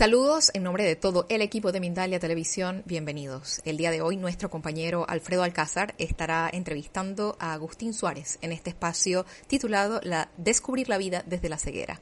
Saludos en nombre de todo el equipo de Mindalia Televisión, bienvenidos. El día de hoy nuestro compañero Alfredo Alcázar estará entrevistando a Agustín Suárez en este espacio titulado la Descubrir la vida desde la ceguera.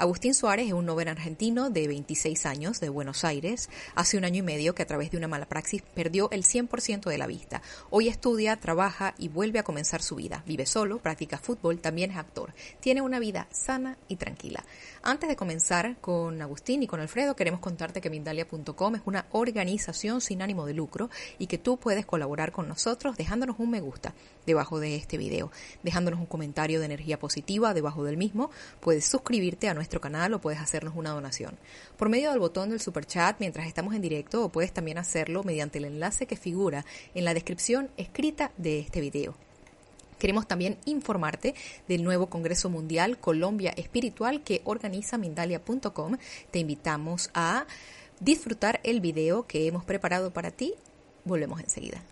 Agustín Suárez es un novel argentino de 26 años de Buenos Aires. Hace un año y medio que a través de una mala praxis perdió el 100% de la vista. Hoy estudia, trabaja y vuelve a comenzar su vida. Vive solo, practica fútbol, también es actor. Tiene una vida sana y tranquila. Antes de comenzar con Agustín y con Alfredo, queremos contarte que Mindalia.com es una organización sin ánimo de lucro y que tú puedes colaborar con nosotros dejándonos un me gusta debajo de este video, dejándonos un comentario de energía positiva debajo del mismo, puedes suscribirte a canal o puedes hacernos una donación. Por medio del botón del super chat mientras estamos en directo o puedes también hacerlo mediante el enlace que figura en la descripción escrita de este video. Queremos también informarte del nuevo Congreso Mundial Colombia Espiritual que organiza Mindalia.com. Te invitamos a disfrutar el video que hemos preparado para ti. Volvemos enseguida.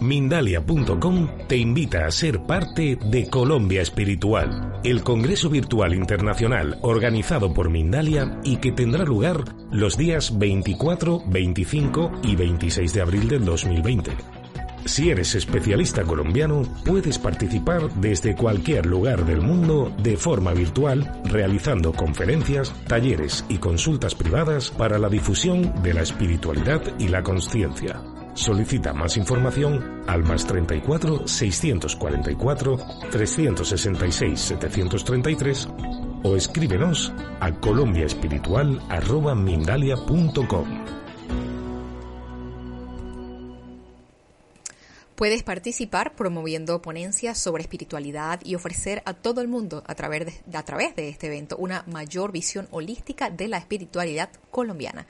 Mindalia.com te invita a ser parte de Colombia Espiritual, el Congreso Virtual Internacional organizado por Mindalia y que tendrá lugar los días 24, 25 y 26 de abril del 2020. Si eres especialista colombiano, puedes participar desde cualquier lugar del mundo de forma virtual, realizando conferencias, talleres y consultas privadas para la difusión de la espiritualidad y la conciencia. Solicita más información al más 34 644 366 733 o escríbenos a colombiaespiritual.mindalia.com. Puedes participar promoviendo ponencias sobre espiritualidad y ofrecer a todo el mundo a través, de, a través de este evento una mayor visión holística de la espiritualidad colombiana.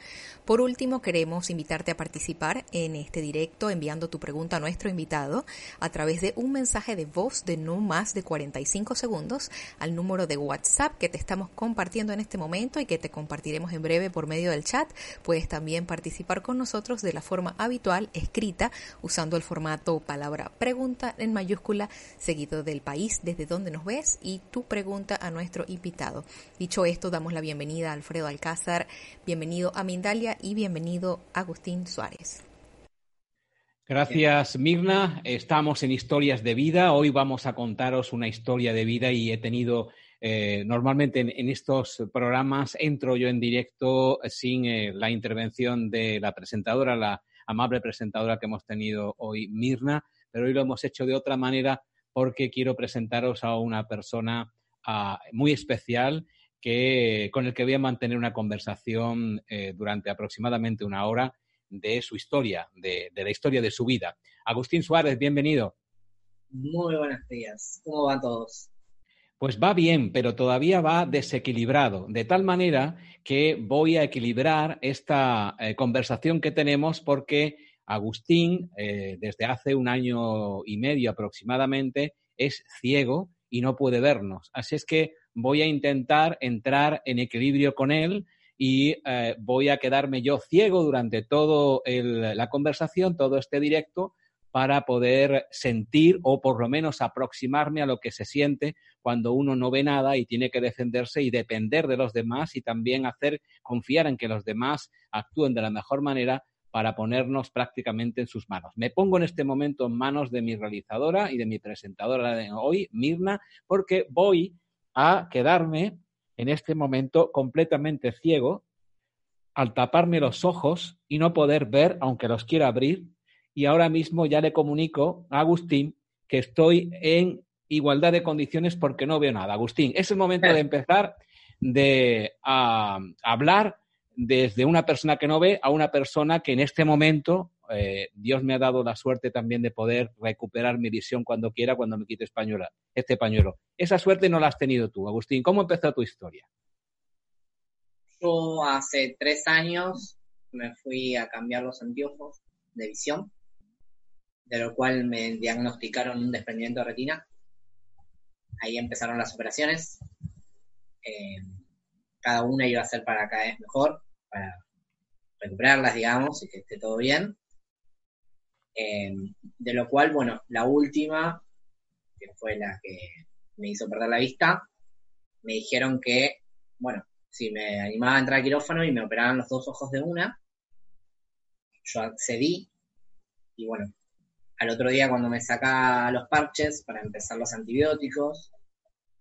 Por último, queremos invitarte a participar en este directo enviando tu pregunta a nuestro invitado a través de un mensaje de voz de no más de 45 segundos al número de WhatsApp que te estamos compartiendo en este momento y que te compartiremos en breve por medio del chat. Puedes también participar con nosotros de la forma habitual escrita usando el formato palabra pregunta en mayúscula seguido del país desde donde nos ves y tu pregunta a nuestro invitado. Dicho esto, damos la bienvenida a Alfredo Alcázar, bienvenido a Mindalia y bienvenido Agustín Suárez. Gracias, Mirna. Estamos en Historias de Vida. Hoy vamos a contaros una historia de vida y he tenido, eh, normalmente en, estos programas, entro yo en directo sin eh, la intervención de la presentadora, la amable presentadora que hemos tenido hoy, Mirna, pero hoy lo hemos hecho de otra manera porque quiero presentaros a una persona ah, muy especial con el que voy a mantener una conversación eh, durante aproximadamente una hora de su historia, de, la historia de su vida. Agustín Suárez, bienvenido. Muy buenos días. ¿Cómo van todos? Pues va bien, pero todavía va desequilibrado, de tal manera que voy a equilibrar esta eh, conversación que tenemos porque Agustín, eh, desde hace un año y medio aproximadamente, es ciego y no puede vernos. Así es que voy a intentar entrar en equilibrio con él y eh, voy a quedarme yo ciego durante toda la conversación, todo este directo, para poder sentir o por lo menos aproximarme a lo que se siente cuando uno no ve nada y tiene que defenderse y depender de los demás y también hacer confiar en que los demás actúen de la mejor manera para ponernos prácticamente en sus manos. Me pongo en este momento en manos de mi realizadora y de mi presentadora de hoy, Mirna, porque voy a quedarme en este momento completamente ciego al taparme los ojos y no poder ver, aunque los quiera abrir. Y ahora mismo ya le comunico a Agustín que estoy en igualdad de condiciones porque no veo nada. Agustín, es el momento de empezar de a, hablar desde una persona que no ve a una persona que en este momento eh, Dios me ha dado la suerte también de poder recuperar mi visión cuando quiera, cuando me quite española, este pañuelo. Esa suerte no la has tenido tú, Agustín. ¿Cómo empezó tu historia? Yo hace tres años me fui a cambiar los anteojos de visión, de lo cual me diagnosticaron un desprendimiento de retina. Ahí empezaron las operaciones. Eh, cada una iba a ser para cada vez mejor, para recuperarlas, digamos, y que esté todo bien. Eh, de lo cual, bueno, la última, que fue la que me hizo perder la vista, me dijeron que, bueno, si me animaba a entrar al quirófano y me operaban los dos ojos de una, yo accedí y bueno, al otro día cuando me saca los parches para empezar los antibióticos,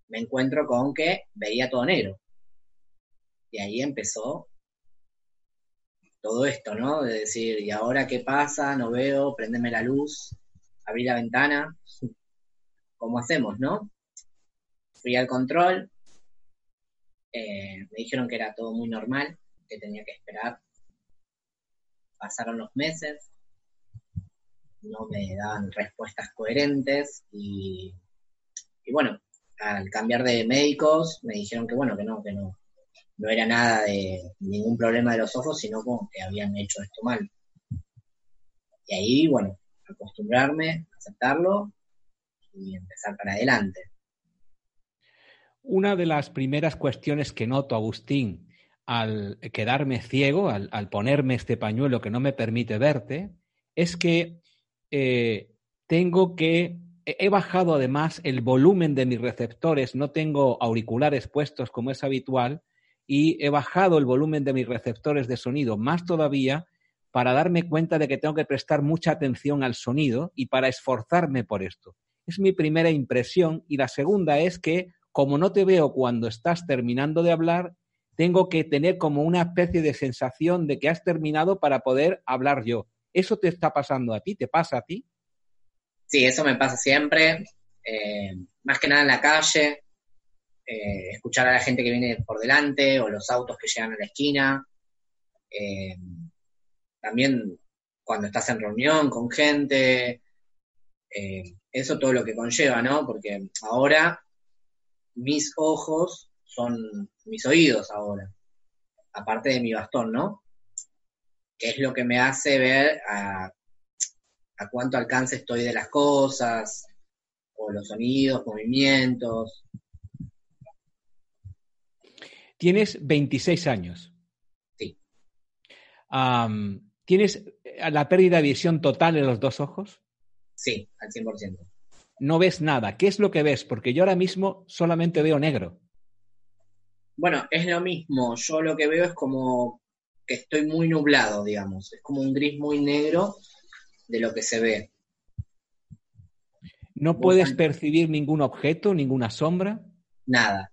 me encuentro con que veía todo negro. Y ahí empezó todo esto, ¿no? De decir, ¿y ahora qué pasa? No veo, prendeme la luz, abrí la ventana. ¿Cómo hacemos, no? Fui al control, eh, me dijeron que era todo muy normal, que tenía que esperar. Pasaron los meses, no me daban respuestas coherentes y, y bueno, al cambiar de médicos me dijeron que bueno, que no, que no, no era nada de ningún problema de los ojos, sino como que habían hecho esto mal. Y ahí, bueno, acostumbrarme, aceptarlo y empezar para adelante. Una de las primeras cuestiones que noto, Agustín, al quedarme ciego, al, ponerme este pañuelo que no me permite verte, es que eh, tengo que he bajado además el volumen de mis receptores, no tengo auriculares puestos como es habitual, y he bajado el volumen de mis receptores de sonido más todavía para darme cuenta de que tengo que prestar mucha atención al sonido y para esforzarme por esto. Es mi primera impresión y la segunda es que como no te veo cuando estás terminando de hablar, tengo que tener como una especie de sensación de que has terminado para poder hablar yo. ¿Eso te está pasando a ti? ¿Te pasa a ti? Sí, eso me pasa siempre. Eh, más que nada en la calle, eh, escuchar a la gente que viene por delante o los autos que llegan a la esquina. Eh, también cuando estás en reunión con gente, eh, eso todo lo que conlleva, ¿no? Porque ahora mis ojos son mis oídos ahora, aparte de mi bastón, ¿no? Que es lo que me hace ver a, a cuánto alcance estoy de las cosas, o los sonidos, movimientos. Tienes 26 años. Sí. ¿Tienes la pérdida de visión total en los dos ojos? Sí, al 100%. No ves nada. ¿Qué es lo que ves? Porque yo ahora mismo solamente veo negro. Bueno, es lo mismo. Yo lo que veo es como que estoy muy nublado, digamos. Es como un gris muy negro de lo que se ve. ¿No puedes percibir ningún objeto, ninguna sombra? Nada.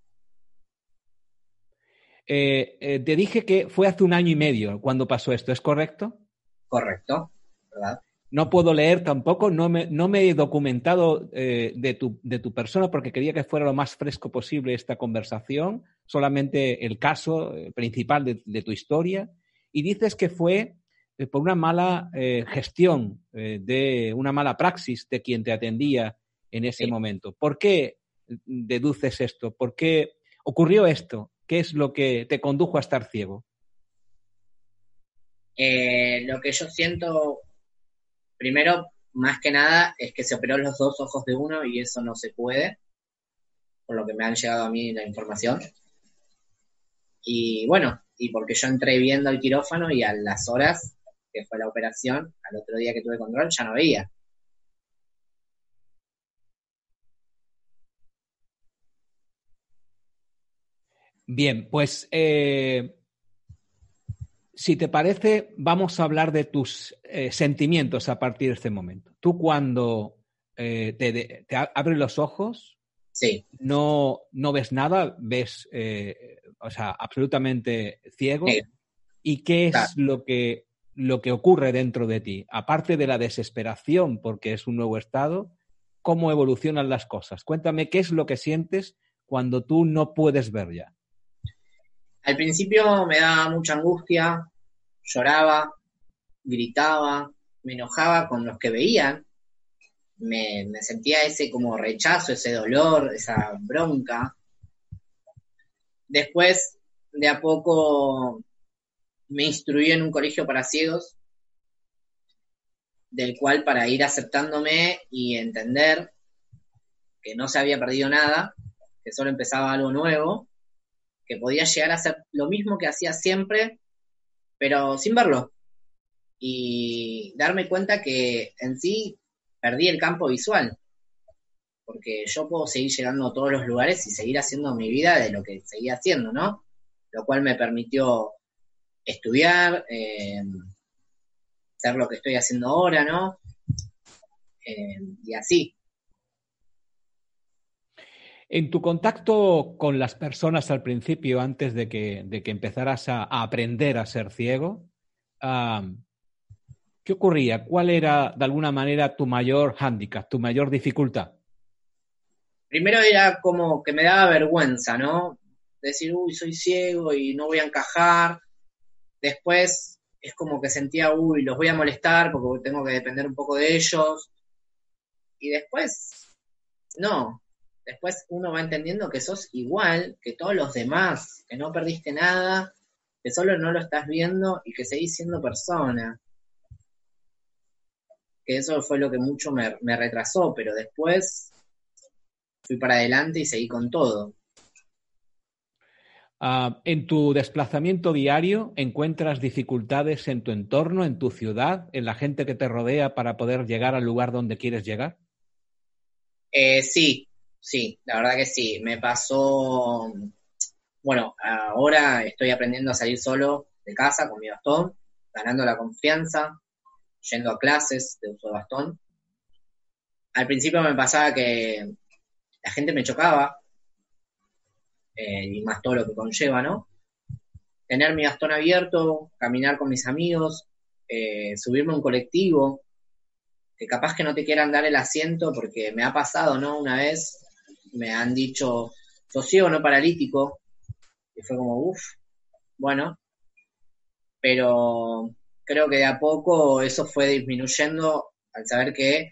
Eh, eh, te dije que fue hace un año y medio cuando pasó esto, ¿es correcto? Correcto, ¿verdad? No puedo leer tampoco, no me, no me he documentado eh, de, tu, de, tu, persona porque quería que fuera lo más fresco posible esta conversación, solamente el caso principal de, de, tu historia. Y dices que fue por una mala gestión, de una mala praxis de quien te atendía en ese momento. ¿Por qué deduces esto? ¿Por qué ocurrió esto? ¿Qué es lo que te condujo a estar ciego? Eh, lo que yo siento, primero, más que nada, es que se operó los dos ojos de uno y eso no se puede, por lo que me han llegado a mí la información. Y bueno, y porque yo entré viendo el quirófano y a las horas que fue la operación, al otro día que tuve control, ya no veía. Bien, pues eh, si te parece, vamos a hablar de tus eh, sentimientos a partir de este momento. Tú cuando eh, te, abres los ojos, sí. no, no ves nada, ves, o sea, absolutamente ciego. ¿Y qué es lo, que, lo que ocurre dentro de ti? Aparte de la desesperación porque es un nuevo estado, cómo evolucionan las cosas. Cuéntame qué es lo que sientes cuando tú no puedes ver ya. Al principio me daba mucha angustia, lloraba, gritaba, me enojaba con los que veían, me, sentía ese como rechazo, ese dolor, esa bronca. Después, de a poco, me instruí en un colegio para ciegos, del cual para ir aceptándome y entender que no se había perdido nada, que solo empezaba algo nuevo, que podía llegar a hacer lo mismo que hacía siempre, pero sin verlo. Y darme cuenta que en sí perdí el campo visual, porque yo puedo seguir llegando a todos los lugares y seguir haciendo mi vida de lo que seguía haciendo, ¿no? Lo cual me permitió estudiar, eh, hacer lo que estoy haciendo ahora, ¿no? Eh, y así. En tu contacto con las personas al principio, antes de que, empezaras a, aprender a ser ciego, ¿qué ocurría? ¿Cuál era, de alguna manera, tu mayor hándicap, tu mayor dificultad? Primero era como que me daba vergüenza, ¿no? Decir, uy, soy ciego y no voy a encajar. Después es como que sentía, uy, los voy a molestar porque tengo que depender un poco de ellos. Y después, no, después uno va entendiendo que sos igual que todos los demás, que no perdiste nada, que solo no lo estás viendo y que seguís siendo persona. Que eso fue lo que mucho me, retrasó, pero después fui para adelante y seguí con todo. Ah, ¿En tu desplazamiento diario encuentras dificultades en tu entorno, en tu ciudad, en la gente que te rodea para poder llegar al lugar donde quieres llegar? Eh, sí, Sí, la verdad que sí. Me pasó, bueno, ahora estoy aprendiendo a salir solo de casa con mi bastón, ganando la confianza, yendo a clases de uso de bastón. Al principio me pasaba que la gente me chocaba, eh, y más todo lo que conlleva, ¿no? Tener mi bastón abierto, caminar con mis amigos, eh, subirme a un colectivo, que capaz que no te quieran dar el asiento porque me ha pasado, ¿no? Una vez me han dicho, socio no paralítico, y fue como, uff, bueno, pero creo que de a poco eso fue disminuyendo al saber que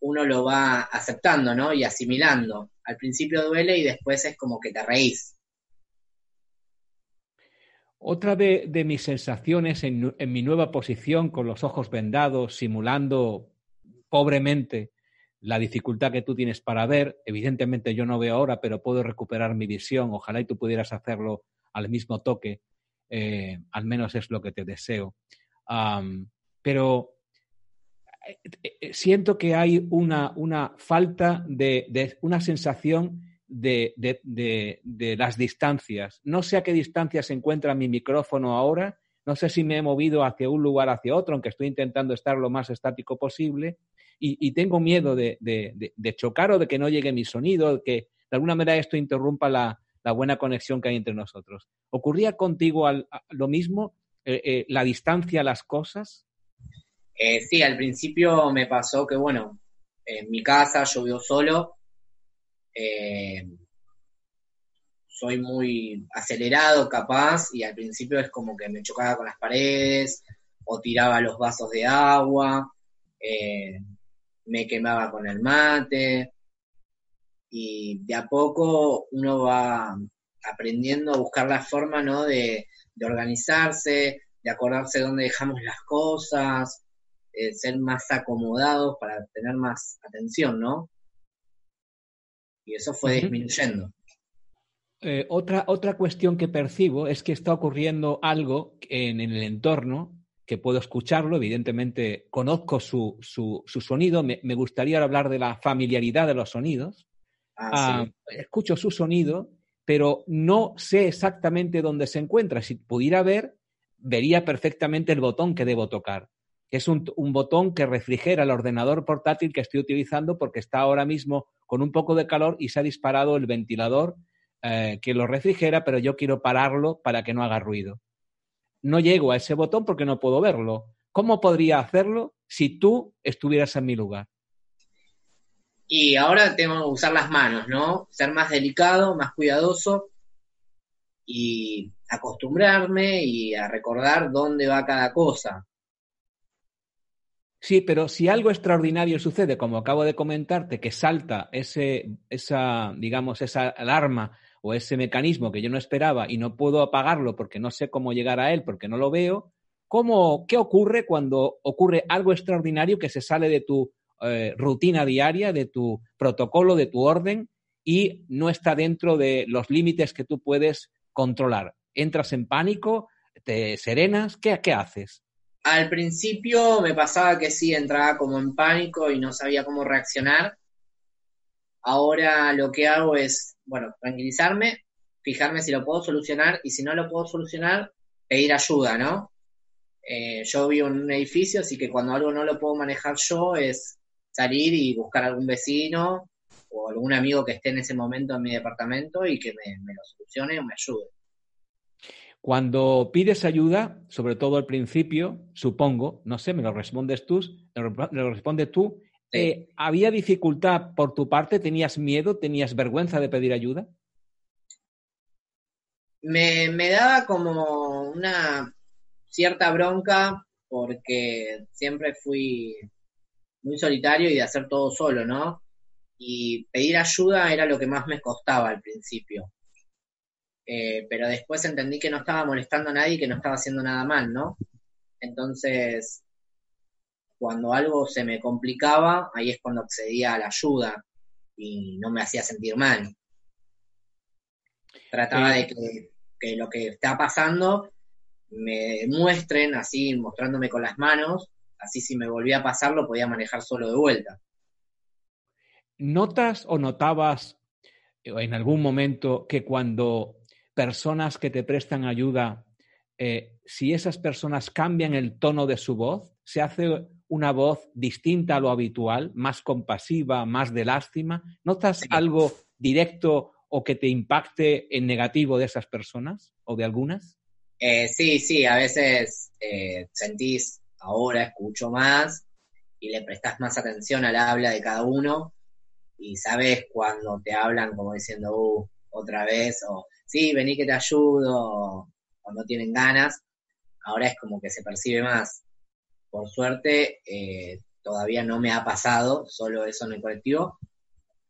uno lo va aceptando, ¿no? Y asimilando. Al principio duele y después es como que te reís. Otra de, mis sensaciones en, mi nueva posición, con los ojos vendados, simulando pobremente la dificultad que tú tienes para ver. Evidentemente yo no veo ahora, pero puedo recuperar mi visión. Ojalá y tú pudieras hacerlo al mismo toque. Eh, al menos es lo que te deseo. pero eh, eh, siento que hay una, una falta de, una sensación de, de, las distancias. No sé a qué distancia se encuentra mi micrófono ahora. No sé si me he movido hacia un lugar, hacia otro, aunque estoy intentando estar lo más estático posible y, tengo miedo de, chocar o de que no llegue mi sonido, que de alguna manera esto interrumpa la, buena conexión que hay entre nosotros. ¿Ocurría contigo lo mismo? Eh, eh, ¿La distancia a las cosas? Eh, sí, al principio me pasó que, bueno, en mi casa yo vivo solo, soy muy acelerado, capaz, y al principio es como que me chocaba con las paredes o tiraba los vasos de agua me quemaba con el mate y de a poco uno va aprendiendo a buscar la forma, ¿no? De, organizarse, de acordarse dónde dejamos las cosas, eh, ser más acomodados para tener más atención, ¿no? Y eso fue disminuyendo. Eh, otra, otra cuestión que percibo es que está ocurriendo algo en el entorno que puedo escucharlo, evidentemente conozco su, su, sonido, me, gustaría hablar de la familiaridad de los sonidos. Ah, ah, escucho su sonido, pero no sé exactamente dónde se encuentra. Si pudiera ver, vería perfectamente el botón que debo tocar. Es un, botón que refrigera el ordenador portátil que estoy utilizando porque está ahora mismo con un poco de calor y se ha disparado el ventilador eh, que lo refrigera, pero yo quiero pararlo para que no haga ruido no llego a ese botón porque no puedo verlo. ¿Cómo podría hacerlo si tú estuvieras en mi lugar? Y ahora tengo que usar las manos, ¿no? Ser más delicado, más cuidadoso y acostumbrarme y a recordar dónde va cada cosa. Sí, pero si algo extraordinario sucede, como acabo de comentarte, que salta ese, esa, digamos, esa alarma o ese mecanismo que yo no esperaba y no puedo apagarlo porque no sé cómo llegar a él, porque no lo veo, ¿cómo, ¿qué ocurre cuando ocurre algo extraordinario que se sale de tu eh, rutina diaria, de tu protocolo, de tu orden y no está dentro de los límites que tú puedes controlar? ¿Entras en pánico? ¿Te serenas? ¿Qué, qué haces? Al principio me pasaba que sí, entraba como en pánico y no sabía cómo reaccionar. Ahora lo que hago es, bueno, tranquilizarme, fijarme si lo puedo solucionar y si no lo puedo solucionar, pedir ayuda, ¿no? Eh, yo vivo en un edificio, así que cuando algo no lo puedo manejar yo es salir y buscar algún vecino o algún amigo que esté en ese momento en mi departamento y que me, lo solucione o me ayude. Cuando pides ayuda, sobre todo al principio, supongo, no sé, me lo respondes tú, lo respondes tú, eh, ¿había dificultad por tu parte? ¿Tenías miedo? ¿Tenías vergüenza de pedir ayuda? Me, me daba como una cierta bronca porque siempre fui muy solitario y de hacer todo solo, ¿no? Y pedir ayuda era lo que más me costaba al principio. Eh, pero después entendí que no estaba molestando a nadie y que no estaba haciendo nada mal, ¿no? Entonces, cuando algo se me complicaba, ahí es cuando accedía a la ayuda y no me hacía sentir mal. Trataba de que, que, lo que está pasando me muestren así, mostrándome con las manos, Así si me volvía a pasar lo podía manejar solo de vuelta. ¿Notas o notabas en algún momento que cuando personas que te prestan ayuda, eh, si esas personas cambian el tono de su voz, se hace una voz distinta a lo habitual, más compasiva, más de lástima? ¿Notas algo directo o que te impacte en negativo de esas personas o de algunas? Eh, sí, sí, a veces eh, sentís ahora escucho más y le prestas más atención al habla de cada uno y sabes cuando te hablan como diciendo, uh, otra vez, o sí, vení que te ayudo, o no tienen ganas, ahora es como que se percibe más. Por suerte, eh, todavía no me ha pasado, solo eso en el colectivo.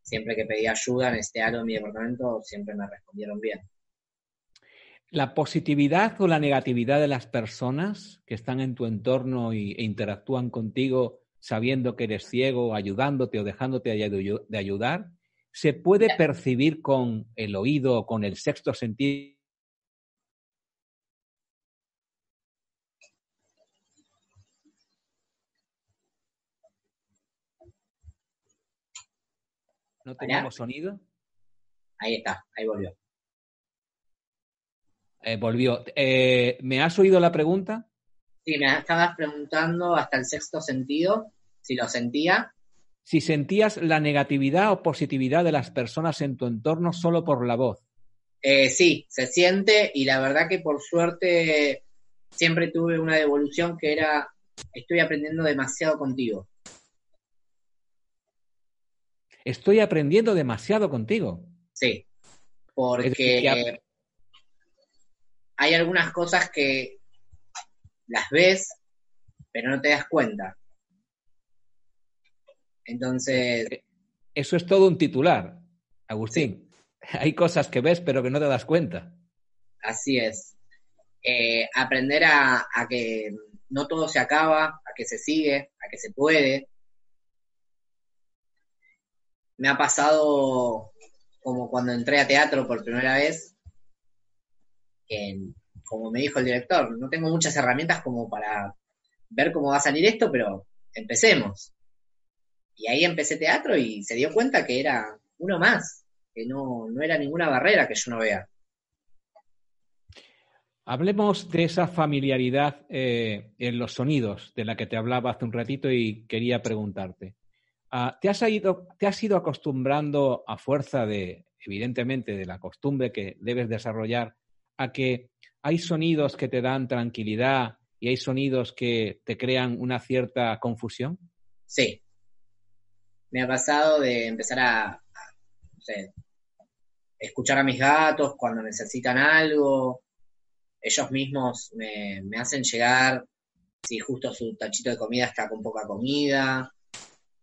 Siempre que pedí ayuda en este algo en mi departamento, siempre me respondieron bien. La positividad o la negatividad de las personas que están en tu entorno e interactúan contigo sabiendo que eres ciego, ayudándote o dejándote de ayudar, se puede percibir con el oído o con el sexto sentido. ¿No tenemos sonido? Ahí está, ahí volvió. Eh, volvió. Eh, ¿Me has oído la pregunta? Sí, me estabas preguntando hasta el sexto sentido, si lo sentía. Si sentías la negatividad o positividad de las personas en tu entorno solo por la voz. Eh, sí, se siente y la verdad que por suerte siempre tuve una devolución que era estoy aprendiendo demasiado contigo. Estoy aprendiendo demasiado contigo. Sí, porque hay algunas cosas que las ves, pero no te das cuenta. Entonces... Eh, eso es todo un titular, Agustín. Hay cosas que ves, pero que no te das cuenta. Así es. Eh, aprender a, a que no todo se acaba, a que se sigue, a que se puede. Me ha pasado como cuando entré a teatro por primera vez, que, como me dijo el director, no tengo muchas herramientas como para ver cómo va a salir esto, pero empecemos. Y ahí empecé teatro y se dio cuenta que era uno más, que no, no era ninguna barrera que yo no vea. Hablemos de esa familiaridad eh, en los sonidos de la que te hablaba hace un ratito y quería preguntarte. Ah, ¿te, has ido, ¿Te has ido acostumbrando a fuerza de, evidentemente, de la costumbre que debes desarrollar a que hay sonidos que te dan tranquilidad y hay sonidos que te crean una cierta confusión? Sí. me ha pasado de empezar a, escuchar a mis gatos cuando necesitan algo. Ellos mismos me hacen llegar si justo su tachito de comida está con poca comida,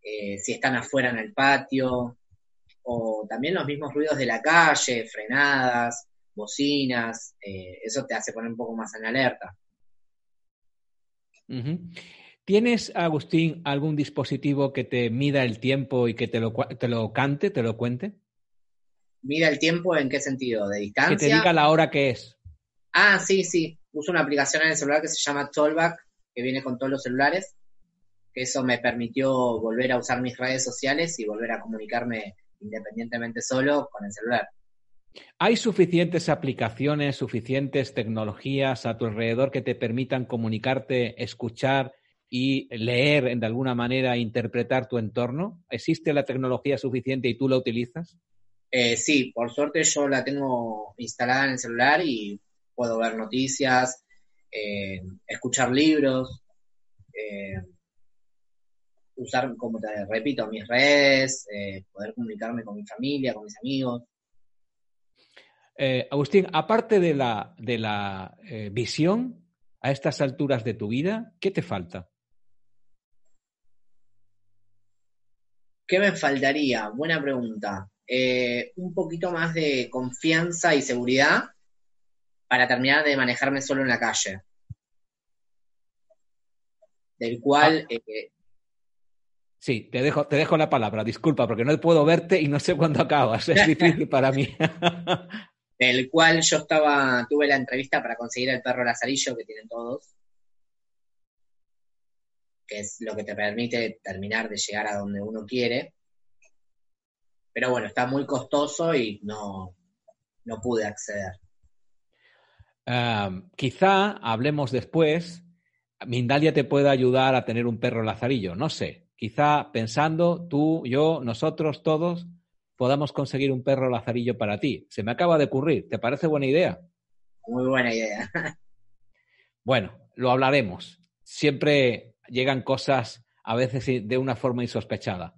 eh, si están afuera en el patio, o también los mismos ruidos de la calle, frenadas, bocinas, eh, eso te hace poner un poco más en alerta. ¿Tienes, Agustín, algún dispositivo que te mida el tiempo y que te lo, te lo cante, te lo cuente? ¿Mida el tiempo en qué sentido? ¿De distancia? Que te diga la hora que es. Ah, sí, sí. Uso una aplicación en el celular que se llama Tollback, que viene con todos los celulares, que eso me permitió volver a usar mis redes sociales y volver a comunicarme independientemente solo con el celular. ¿Hay suficientes aplicaciones, suficientes tecnologías a tu alrededor que te permitan comunicarte, escuchar y leer de alguna manera, interpretar tu entorno? ¿Existe la tecnología suficiente y tú la utilizas? Eh, sí, por suerte yo la tengo instalada en el celular y puedo ver noticias, eh, escuchar libros, eh, usar, como te repito, mis redes, eh, poder comunicarme con mi familia, con mis amigos. Agustín, aparte de la, de la visión a estas alturas de tu vida, ¿qué te falta? ¿Qué me faltaría? Buena pregunta. un poquito más de confianza y seguridad para terminar de manejarme solo en la calle. Del cual... Ah. Sí, te dejo, te dejo la palabra, disculpa, porque no puedo verte y no sé cuándo acabas, es difícil para mí. del cual yo estaba, tuve la entrevista para conseguir el perro lazarillo que tienen todos, que es lo que te permite terminar de llegar a donde uno quiere. Pero bueno, está muy costoso y no, no pude acceder quizá hablemos después, Mindalia te pueda ayudar a tener un perro lazarillo, no sé. Quizá pensando, tú, yo, nosotros, todos, podamos conseguir un perro lazarillo para ti. Se me acaba de ocurrir. ¿Te parece buena idea? Muy buena idea. bueno, lo hablaremos. Siempre llegan cosas a veces de una forma insospechada.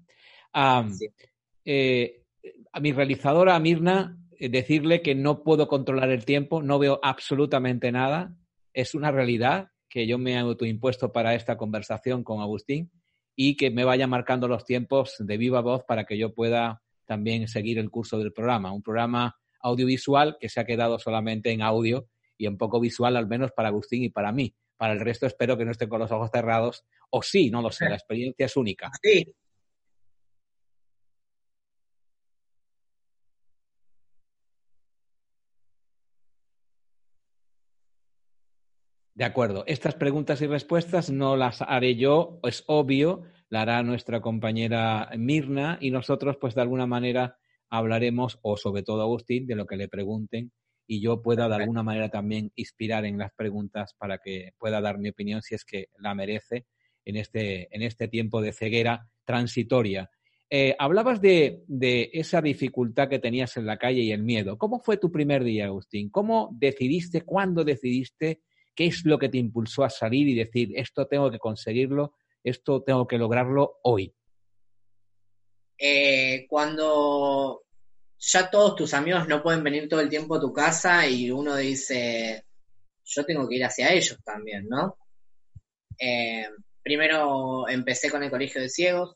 Eh, a mi realizadora Mirna eh, decirle que no puedo controlar el tiempo, no veo absolutamente nada. Es una realidad que yo me he autoimpuesto para esta conversación con Agustín y que me vaya marcando los tiempos de viva voz para que yo pueda también seguir el curso del programa. Un programa audiovisual que se ha quedado solamente en audio y un poco visual, al menos para Agustín y para mí. Para el resto espero que no estén con los ojos cerrados, o sí, no lo sé, la experiencia es única. Sí, De acuerdo. Estas preguntas y respuestas no las haré yo, es obvio, la hará nuestra compañera Mirna y nosotros, pues de alguna manera, hablaremos, o sobre todo Agustín, de lo que le pregunten y yo pueda de alguna manera también inspirar en las preguntas para que pueda dar mi opinión si es que la merece en este, en este tiempo de ceguera transitoria. Eh, hablabas de, de, esa dificultad que tenías en la calle y el miedo. ¿Cómo fue tu primer día, Agustín? ¿Cómo decidiste, cuándo decidiste ¿Qué es lo que te impulsó a salir y decir, esto tengo que conseguirlo, esto tengo que lograrlo hoy? Eh, cuando ya todos tus amigos no pueden venir todo el tiempo a tu casa y uno dice, yo tengo que ir hacia ellos también, ¿no? Eh, primero empecé con el colegio de ciegos,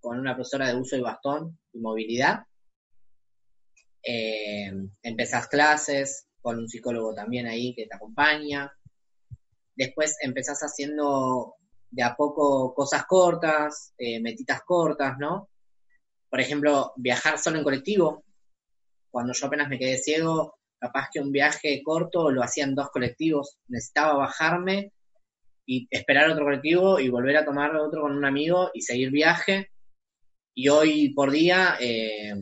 con una profesora de uso y bastón y movilidad. Eh, clases, con un psicólogo también ahí que te acompaña. Después empezás haciendo de a poco cosas cortas, eh, metitas cortas, ¿no? Por ejemplo, viajar solo en colectivo. Cuando yo apenas me quedé ciego, capaz que un viaje corto lo hacían dos colectivos. Necesitaba bajarme y esperar otro colectivo y volver a tomar otro con un amigo y seguir viaje. Y hoy por día eh,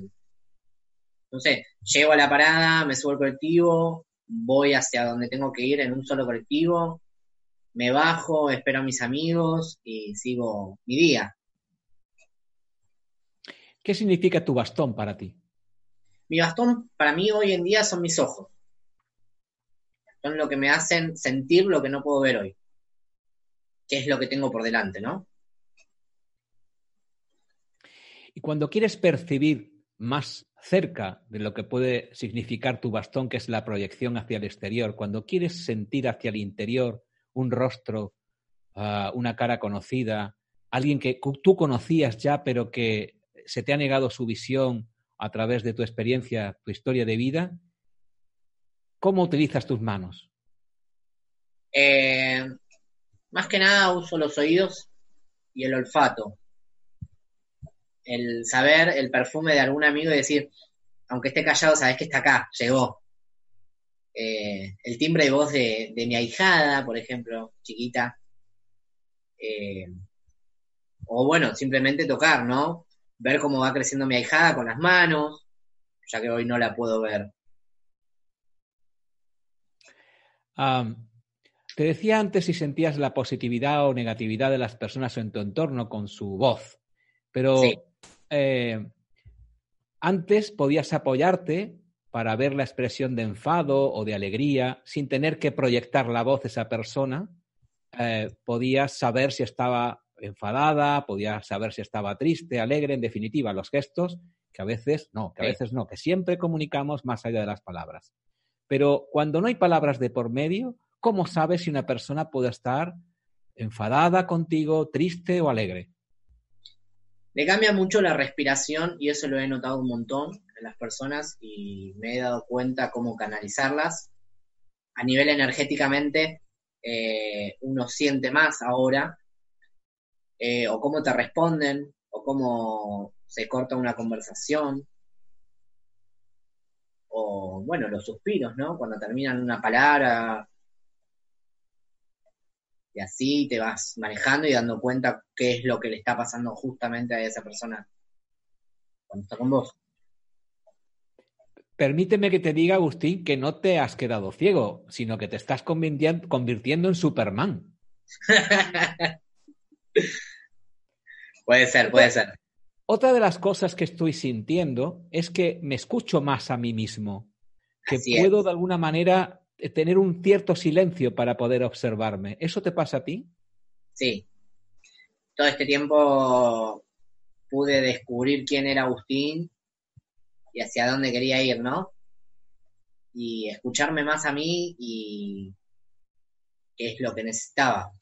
no sé, llego a la parada, me subo al colectivo, voy hacia donde tengo que ir en un solo colectivo, me bajo, espero a mis amigos y sigo mi día. ¿Qué significa tu bastón para ti? Mi bastón para mí hoy en día son mis ojos. Son lo que me hacen sentir lo que no puedo ver hoy. Que es lo que tengo por delante, ¿no? Y cuando quieres percibir más cerca de lo que puede significar tu bastón, que es la proyección hacia el exterior, cuando quieres sentir hacia el interior un rostro, ah, una cara conocida, alguien que tú conocías ya, pero que se te ha negado su visión a través de tu experiencia, tu historia de vida, ¿cómo utilizas tus manos? Eh, más que nada uso los oídos y el olfato. El saber el perfume de algún amigo y decir, aunque esté callado, sabes que está acá, llegó. Eh, el timbre de voz de, mi ahijada, por ejemplo, chiquita. Eh, o bueno, simplemente tocar, ¿no? Ver cómo va creciendo mi ahijada con las manos, ya que hoy no la puedo ver. te decía antes si sentías la positividad o negatividad de las personas en tu entorno con su voz, pero eh, antes podías apoyarte para ver la expresión de enfado o de alegría sin tener que proyectar la voz de esa persona. Eh, podías saber si estaba enfadada, podías saber si estaba triste, alegre, en definitiva, los gestos, que a veces no, que a veces no, que siempre comunicamos más allá de las palabras. Pero cuando no hay palabras de por medio, ¿cómo sabes si una persona puede estar enfadada contigo, triste o alegre? Le cambia mucho la respiración y eso lo he notado un montón en las personas y me he dado cuenta cómo canalizarlas. A nivel energéticamente, eh, uno siente más ahora, eh, o cómo te responden, o cómo se corta una conversación, o bueno, los suspiros, ¿no? Cuando terminan una palabra, y así te vas manejando y dando cuenta qué es lo que le está pasando justamente a esa persona cuando está con vos. Permíteme que te diga, Agustín, que no te has quedado ciego, sino que te estás convirtiendo en Superman. puede ser, puede ser. Otra de las cosas que estoy sintiendo es que me escucho más a mí mismo, que puedo de alguna manera tener un cierto silencio para poder observarme. ¿Eso te pasa a ti? Sí. Todo este tiempo pude descubrir quién era Agustín y hacia dónde quería ir, ¿no? Y escucharme más a mí y qué es lo que necesitaba.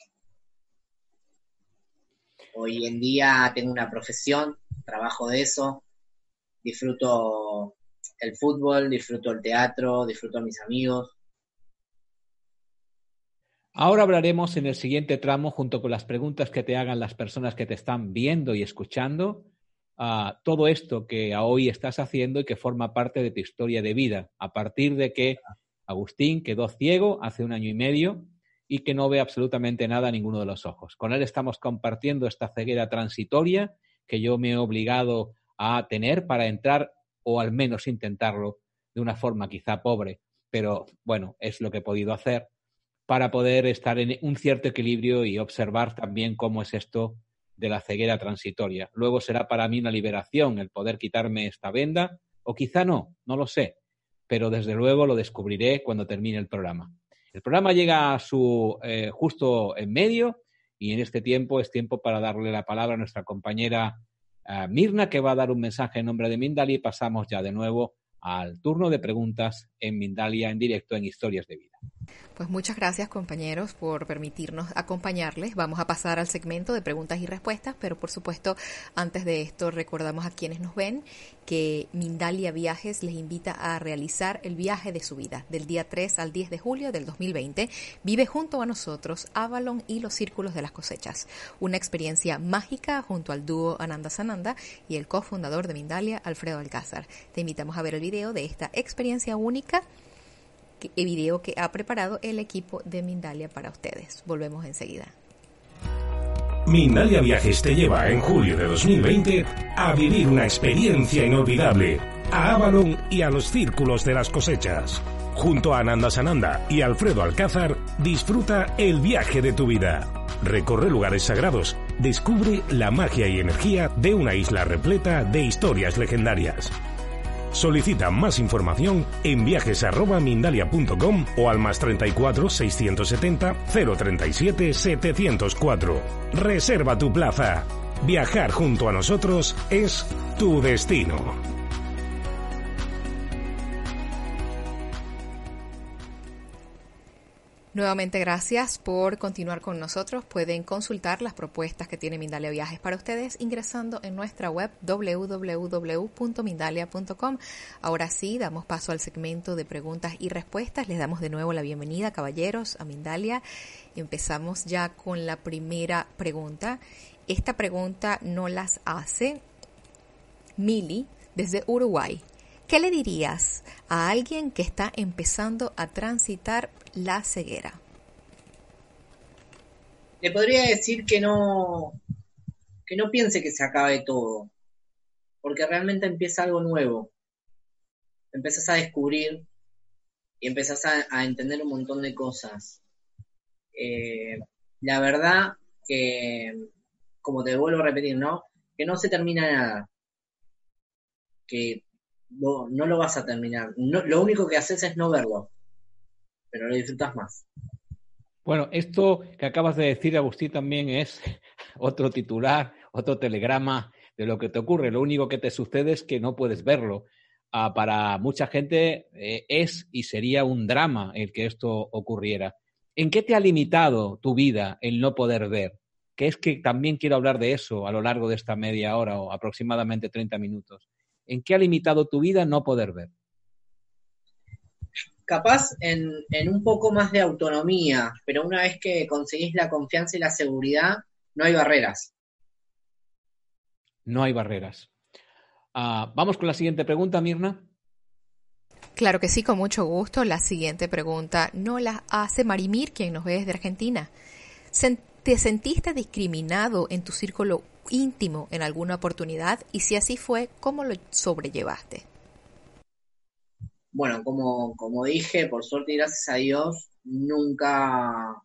Hoy en día tengo una profesión, trabajo de eso, disfruto el fútbol, disfruto el teatro, disfruto a mis amigos, Ahora hablaremos en el siguiente tramo, junto con las preguntas que te hagan las personas que te están viendo y escuchando, a todo esto que hoy estás haciendo y que forma parte de tu historia de vida, a partir de que Agustín quedó ciego hace un año y medio y que no ve absolutamente nada a ninguno de los ojos. Con él estamos compartiendo esta ceguera transitoria que yo me he obligado a tener para entrar o al menos intentarlo de una forma quizá pobre, pero bueno, es lo que he podido hacer para poder estar en un cierto equilibrio y observar también cómo es esto de la ceguera transitoria. Luego será para mí una liberación el poder quitarme esta venda, o quizá no, no lo sé, pero desde luego lo descubriré cuando termine el programa. El programa llega a su eh, justo en medio y en este tiempo es tiempo para darle la palabra a nuestra compañera eh, Mirna, que va a dar un mensaje en nombre de Mindali y pasamos ya de nuevo al turno de preguntas en Mindalia en directo en Historias de Vida. Pues muchas gracias compañeros por permitirnos acompañarles. Vamos a pasar al segmento de preguntas y respuestas, pero por supuesto antes de esto recordamos a quienes nos ven que Mindalia Viajes les invita a realizar el viaje de su vida del día 3 al 10 de julio del 2020. Vive junto a nosotros Avalon y los Círculos de las Cosechas, una experiencia mágica junto al dúo Ananda Sananda y el cofundador de Mindalia, Alfredo Alcázar. Te invitamos a ver el video de esta experiencia única video que ha preparado el equipo de Mindalia para ustedes. Volvemos enseguida. Mindalia Viajes te lleva en julio de 2020 a vivir una experiencia inolvidable a Avalon y a los círculos de las cosechas. Junto a Ananda Sananda y Alfredo Alcázar, disfruta el viaje de tu vida. Recorre lugares sagrados, descubre la magia y energía de una isla repleta de historias legendarias. Solicita más información en viajes@mindalia.com o al más 34 670 037 704. Reserva tu plaza. Viajar junto a nosotros es tu destino. Nuevamente gracias por continuar con nosotros. Pueden consultar las propuestas que tiene Mindalia Viajes para ustedes ingresando en nuestra web www.mindalia.com. Ahora sí, damos paso al segmento de preguntas y respuestas. Les damos de nuevo la bienvenida, caballeros, a Mindalia. Empezamos ya con la primera pregunta. Esta pregunta no las hace Mili desde Uruguay. ¿Qué le dirías a alguien que está empezando a transitar la ceguera? Le podría decir que no, que no piense que se acabe todo, porque realmente empieza algo nuevo. Empezás a descubrir y empezás a, entender un montón de cosas. Eh, la verdad que, como te vuelvo a repetir, ¿no? Que no se termina nada. Que no, no lo vas a terminar. lo único que haces es no verlo, pero lo disfrutas más. Bueno, esto que acabas de decir, Agustín, también es otro titular, otro telegrama de lo que te ocurre. Lo único que te sucede es que no puedes verlo. Ah, para mucha gente eh, es y sería un drama el que esto ocurriera. ¿En qué te ha limitado tu vida el no poder ver? Que es que también quiero hablar de eso a lo largo de esta media hora o aproximadamente 30 minutos. ¿En qué ha limitado tu vida no poder ver? Capaz en, un poco más de autonomía, pero una vez que conseguís la confianza y la seguridad, no hay barreras. No hay barreras. Ah, Vamos con la siguiente pregunta, Mirna. Claro que sí, con mucho gusto. La siguiente pregunta no la hace Marimir, quien nos ve desde Argentina. ¿Te sentiste discriminado en tu círculo íntimo en alguna oportunidad? Y si así fue, ¿cómo lo sobrellevaste? Bueno, como, como dije, por suerte y gracias a Dios, nunca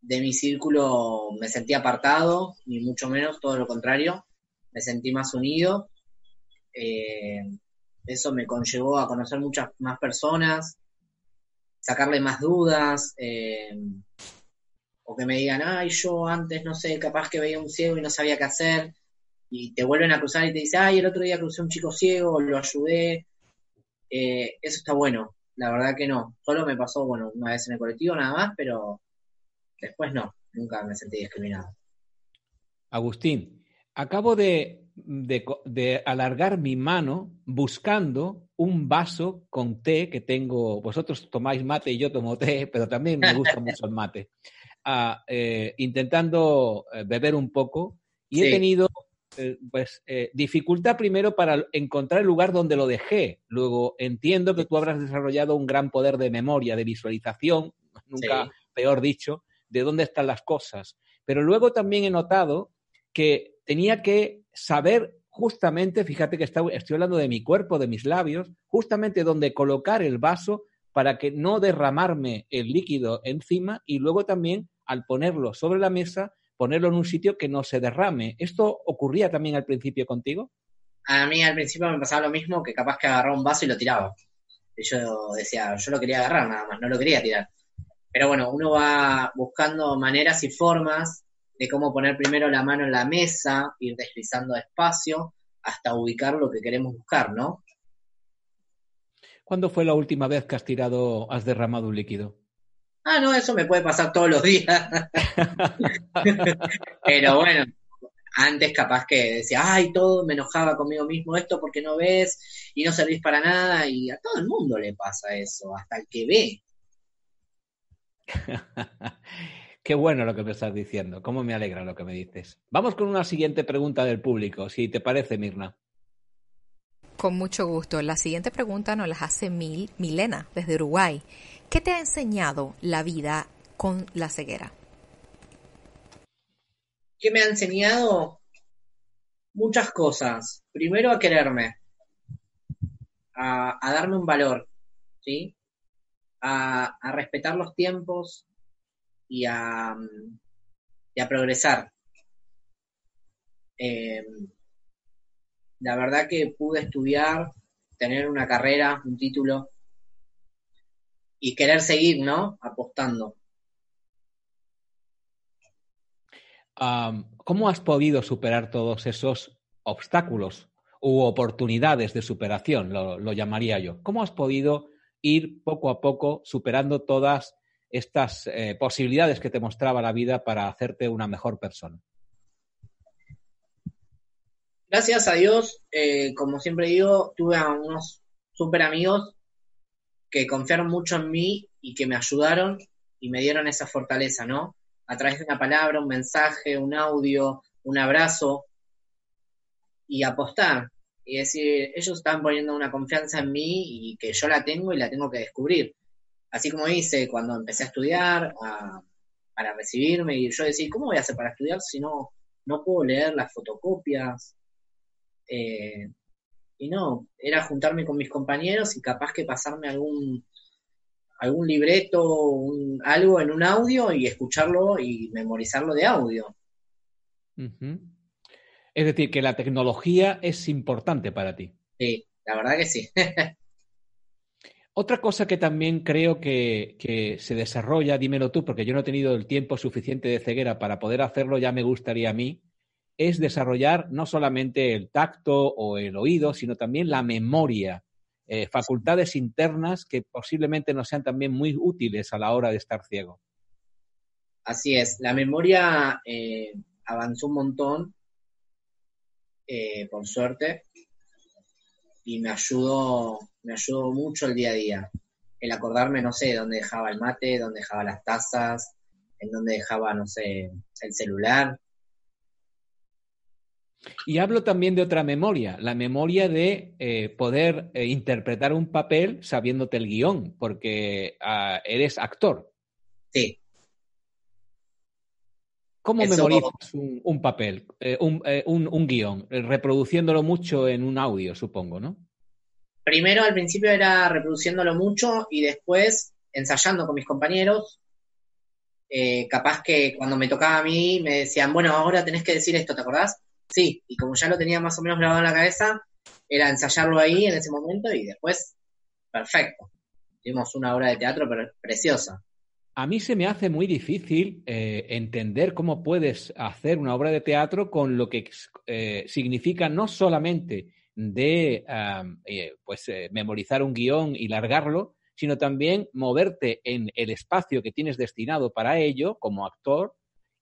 de mi círculo me sentí apartado, ni mucho menos, todo lo contrario, me sentí más unido. Eh, eso me conllevó a conocer muchas más personas, sacarle más dudas, eh, o que me digan, ay, yo antes, no sé, capaz que veía un ciego y no sabía qué hacer, y te vuelven a cruzar y te dicen, ay, el otro día crucé un chico ciego, lo ayudé. Eh, eso está bueno, la verdad que no. Solo me pasó, bueno, una vez en el colectivo nada más, pero después no, nunca me sentí discriminado. Agustín, acabo de, de, alargar mi mano buscando un vaso con té que tengo. Vosotros tomáis mate y yo tomo té, pero también me gusta mucho el mate. Eh, intentando eh, beber un poco y he tenido eh, pues dificultad primero para encontrar el lugar donde lo dejé. Luego entiendo que tú habrás desarrollado un gran poder de memoria, de visualización, nunca peor dicho, de dónde están las cosas. Pero luego también he notado que tenía que saber justamente, fíjate que estoy hablando de mi cuerpo, de mis labios, justamente donde colocar el vaso para que no derramarme el líquido encima y luego también al ponerlo sobre la mesa, ponerlo en un sitio que no se derrame. ¿Esto ocurría también al principio contigo? A mí al principio me pasaba lo mismo, que capaz que agarraba un vaso y lo tiraba. Y yo decía, yo lo quería agarrar nada más, no lo quería tirar. Pero bueno, uno va buscando maneras y formas de cómo poner primero la mano en la mesa, ir deslizando despacio hasta ubicar lo que queremos buscar, ¿no? ¿Cuándo fue la última vez que has tirado, has derramado un líquido? Ah, no, eso me puede pasar todos los días. Pero bueno, antes capaz que decía, ay, todo me enojaba conmigo mismo, esto porque no ves y no servís para nada, y a todo el mundo le pasa eso, hasta el que ve. Qué bueno lo que me estás diciendo, cómo me alegra lo que me dices. Vamos con una siguiente pregunta del público, si te parece, Mirna. Con mucho gusto. La siguiente pregunta nos la hace Mil, Milena, desde Uruguay. ¿Qué te ha enseñado la vida con la ceguera? ¿Qué me ha enseñado? Muchas cosas. Primero a quererme, a, darme un valor, ¿sí? A, respetar los tiempos y a, progresar. Em, la verdad que pude estudiar, tener una carrera, un título, y querer seguir, ¿no? Apostando. ¿cómo has podido superar todos esos obstáculos u oportunidades de superación, lo, llamaría yo? ¿Cómo has podido ir poco a poco superando todas estas eh, posibilidades que te mostraba la vida para hacerte una mejor persona? Gracias a Dios, eh, como siempre digo, tuve a unos super amigos que confiaron mucho en mí y que me ayudaron y me dieron esa fortaleza, ¿no? A través de una palabra, un mensaje, un audio, un abrazo y apostar. Y decir, ellos están poniendo una confianza en mí y que yo la tengo y la tengo que descubrir. Así como hice cuando empecé a estudiar, para recibirme, y yo decía, ¿cómo voy a hacer para estudiar si no, no puedo leer las fotocopias? Eh, y no, era juntarme con mis compañeros y capaz que pasarme algún, algún libreto, algo en un audio y escucharlo y memorizarlo de audio. Es decir, que la tecnología es importante para ti. Sí, la verdad que sí. Otra cosa que también creo que, que, se desarrolla, dímelo tú, porque yo no he tenido el tiempo suficiente de ceguera para poder hacerlo, ya me gustaría a mí, es desarrollar no solamente el tacto o el oído, sino también la memoria, eh, facultades internas que posiblemente no sean también muy útiles a la hora de estar ciego. Así es, la memoria eh, avanzó un montón, eh, por suerte, y me ayudó, me ayudó mucho el día a día. El acordarme, no sé, dónde dejaba el mate, dónde dejaba las tazas, en dónde dejaba, no sé, el celular. Y hablo también de otra memoria, la memoria de eh, poder eh, interpretar un papel sabiéndote el guion, porque ah, eres actor. Sí. ¿Cómo memorizas un, papel, eh, un, un, guion? Reproduciéndolo mucho en un audio, supongo, ¿no? Primero, al principio era reproduciéndolo mucho y después ensayando con mis compañeros. capaz que cuando me tocaba a mí me decían, bueno, ahora tenés que decir esto, ¿te acordás? Sí, y como ya lo tenía más o menos grabado en la cabeza, era ensayarlo ahí en ese momento y después, perfecto. Tuvimos una obra de teatro preciosa. A mí se me hace muy difícil eh, entender cómo puedes hacer una obra de teatro con lo que eh, significa no solamente de eh, pues, memorizar un guion y largarlo, sino también moverte en el espacio que tienes destinado para ello como actor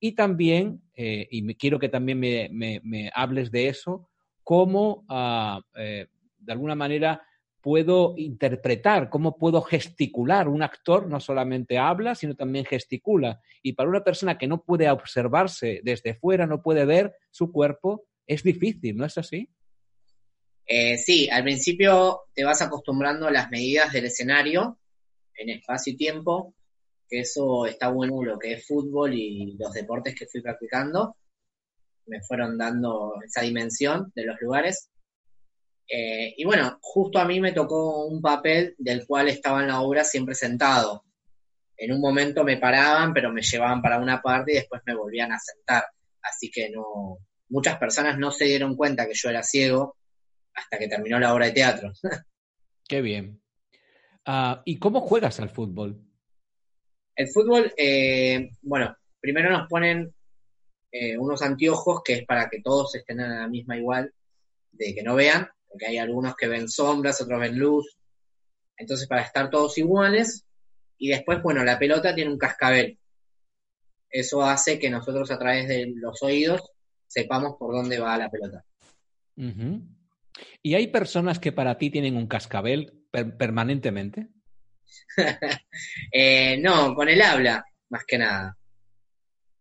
y también, eh, y me, quiero que también me, hables de eso, cómo ah, eh, de alguna manera puedo interpretar, cómo puedo gesticular. Un actor no solamente habla, sino también gesticula. Y para una persona que no puede observarse desde fuera, no puede ver su cuerpo, es difícil, ¿no es así? Eh, sí, al principio te vas acostumbrando a las medidas del escenario en espacio y tiempo, eso está bueno lo que es fútbol y los deportes que fui practicando. Me fueron dando esa dimensión de los lugares. Eh, y bueno, justo a mí me tocó un papel del cual estaba en la obra siempre sentado. En un momento me paraban, pero me llevaban para una parte y después me volvían a sentar. Así que no, muchas personas no se dieron cuenta que yo era ciego hasta que terminó la obra de teatro. Qué bien. Ah, ¿Y cómo juegas al fútbol? El fútbol, eh, bueno, primero nos ponen eh, unos anteojos que es para que todos estén a la misma igual, de que no vean, porque hay algunos que ven sombras, otros ven luz. Entonces, para estar todos iguales, y después, bueno, la pelota tiene un cascabel. Eso hace que nosotros a través de los oídos sepamos por dónde va la pelota. ¿Y hay personas que para ti tienen un cascabel permanentemente? Eh, no, con el habla, más que nada.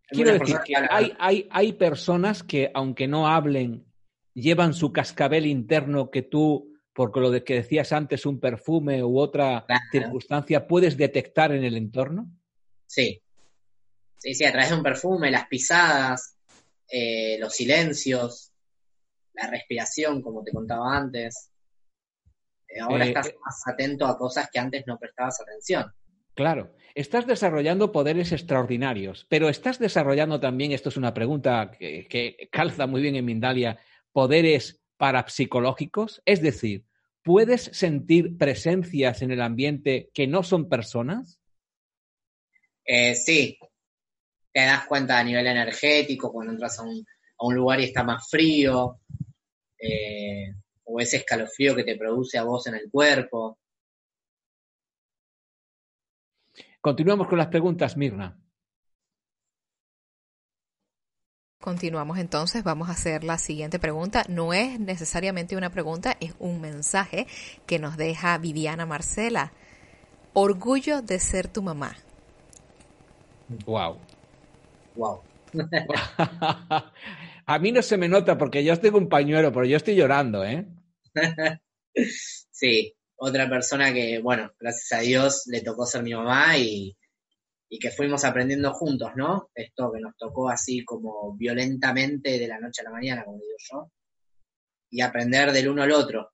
Quiero decir que hay, hay, hay personas que, aunque no hablen, llevan su cascabel interno que tú, por lo de que decías antes, un perfume u otra circunstancia, puedes detectar en el entorno. Sí. Sí, sí, a través de un perfume, las pisadas, eh, los silencios, la respiración, como te contaba antes. Eh, ahora eh, estás eh, más atento a cosas que antes no prestabas atención. Claro, estás desarrollando poderes extraordinarios, pero estás desarrollando también, esto es una pregunta que, calza muy bien en Mindalia, poderes parapsicológicos, es decir, ¿puedes sentir presencias en el ambiente que no son personas? sí, te das cuenta a nivel energético cuando entras a un, a un lugar y está más frío, eh, o ese escalofrío que te produce a vos en el cuerpo. Continuamos con las preguntas, Mirna. Continuamos entonces, vamos a hacer la siguiente pregunta. No es necesariamente una pregunta, es un mensaje que nos deja Viviana Marcela. Orgullo de ser tu mamá. Wow. Wow. a mí no se me nota porque yo estoy con un pañuelo, pero yo estoy llorando, ¿eh? sí, otra persona que, bueno, gracias a Dios le tocó ser mi mamá y, y que fuimos aprendiendo juntos, ¿no? Esto que nos tocó así como violentamente de la noche a la mañana, como digo yo, y aprender del uno al otro.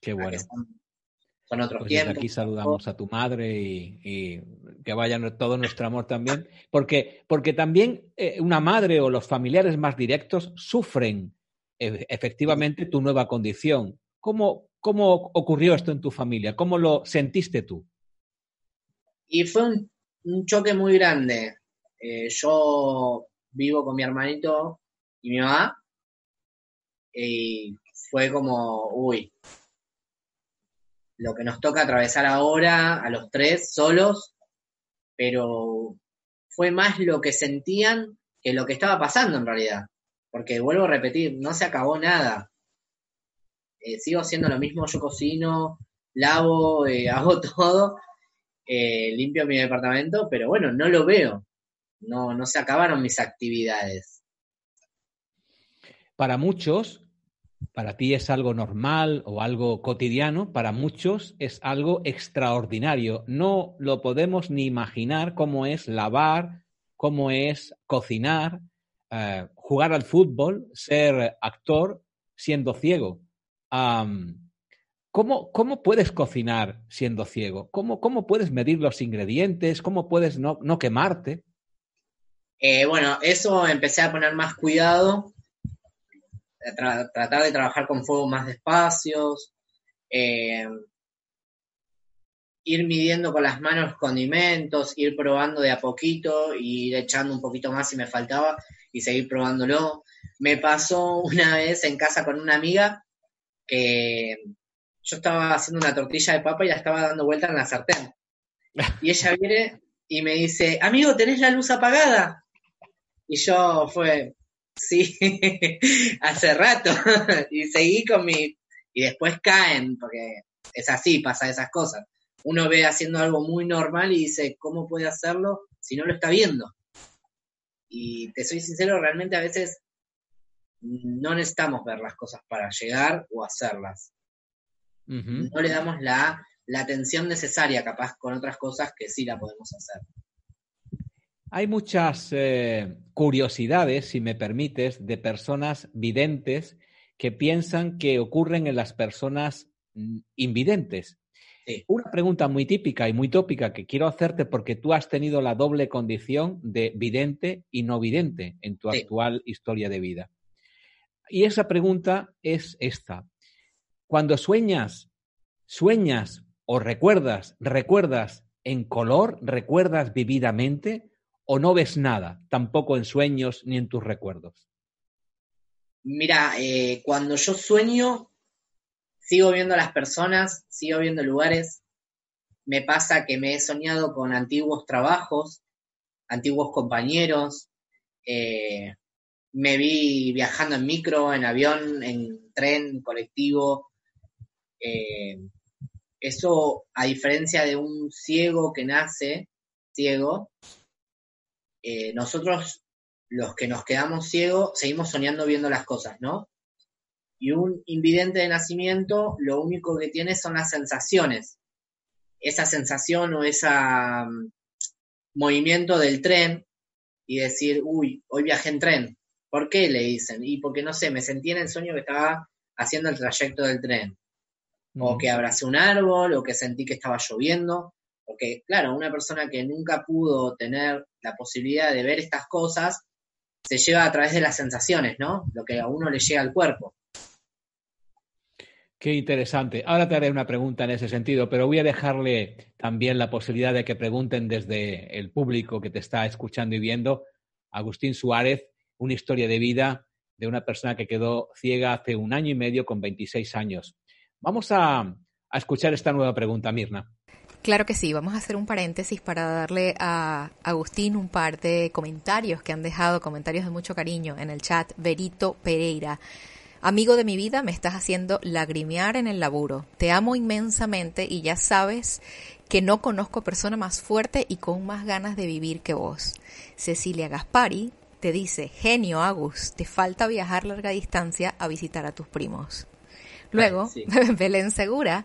Qué bueno. Son, otros pues tiempos. Aquí saludamos a tu madre y, que vaya todo nuestro amor también, porque, porque también eh, una madre o los familiares más directos sufren efectivamente tu nueva condición. ¿Cómo, ¿Cómo ocurrió esto en tu familia? ¿Cómo lo sentiste tú? Y fue un, choque muy grande. Eh, yo vivo con mi hermanito y mi mamá. Y fue como, uy, lo que nos toca atravesar ahora a los tres solos, pero fue más lo que sentían que lo que estaba pasando en realidad. Porque vuelvo a repetir, no se acabó nada. Eh, sigo haciendo lo mismo, yo cocino, lavo, eh, hago todo, eh, limpio mi departamento, pero bueno, no lo veo. No, no se acabaron mis actividades. Para muchos, para ti es algo normal o algo cotidiano, para muchos es algo extraordinario. No lo podemos ni imaginar cómo es lavar, cómo es cocinar, eh, jugar al fútbol, ser actor siendo ciego. ¿cómo, ¿Cómo puedes cocinar siendo ciego? ¿Cómo, cómo puedes medir los ingredientes? ¿Cómo puedes no, no quemarte? Eh, bueno, eso empecé a poner más cuidado, tratar de trabajar con fuego más despacios, eh, ir midiendo con las manos condimentos, ir probando de a poquito, ir echando un poquito más si me faltaba y seguir probándolo. Me pasó una vez en casa con una amiga que yo estaba haciendo una tortilla de papa y la estaba dando vuelta en la sartén. Y ella viene y me dice, amigo, ¿tenés la luz apagada? Y yo fue, sí, hace rato. y seguí con mi... Y después caen, porque es así, pasa esas cosas. Uno ve haciendo algo muy normal y dice, ¿cómo puede hacerlo si no lo está viendo? Y te soy sincero, realmente a veces no necesitamos ver las cosas para llegar o hacerlas. No le damos la, atención necesaria, capaz con otras cosas que sí la podemos hacer. Hay muchas eh, curiosidades, si me permites, de personas videntes que piensan que ocurren en las personas mm, Una pregunta muy típica y muy tópica que quiero hacerte porque tú has tenido la doble condición de vidente y no vidente en tu actual historia de vida. Y esa pregunta es esta. Cuando sueñas, sueñas o recuerdas, recuerdas en color, recuerdas vividamente o no ves nada, tampoco en sueños ni en tus recuerdos. Mira, eh, cuando yo sueño, sigo viendo las personas, sigo viendo lugares. Me pasa que me he soñado con antiguos trabajos, antiguos compañeros. Eh, me vi viajando en micro, en avión, en tren, colectivo. Eh, eso, a diferencia de un ciego que nace ciego, eh, nosotros, los que nos quedamos ciegos, seguimos soñando viendo las cosas, ¿no? Y un invidente de nacimiento lo único que tiene son las sensaciones. Esa sensación o ese mm, movimiento del tren y decir, uy, hoy viajé en tren. ¿Por qué le dicen? Y porque no sé, me sentí en el sueño que estaba haciendo el trayecto del tren. O que abracé un árbol, o que sentí que estaba lloviendo. Porque, claro, una persona que nunca pudo tener la posibilidad de ver estas cosas, se lleva a través de las sensaciones, ¿no? Lo que a uno le llega al cuerpo. Qué interesante. Ahora te haré una pregunta en ese sentido, pero voy a dejarle también la posibilidad de que pregunten desde el público que te está escuchando y viendo. Agustín Suárez, una historia de vida de una persona que quedó ciega hace un año y medio con 26 años. Vamos a, a escuchar esta nueva pregunta, Mirna. Claro que sí, vamos a hacer un paréntesis para darle a Agustín un par de comentarios que han dejado, comentarios de mucho cariño en el chat. Berito Pereira Amigo de mi vida, me estás haciendo lagrimear en el laburo. Te amo inmensamente y ya sabes que no conozco persona más fuerte y con más ganas de vivir que vos. Cecilia Gaspari te dice, genio Agus, te falta viajar larga distancia a visitar a tus primos. Luego, Belén Segura,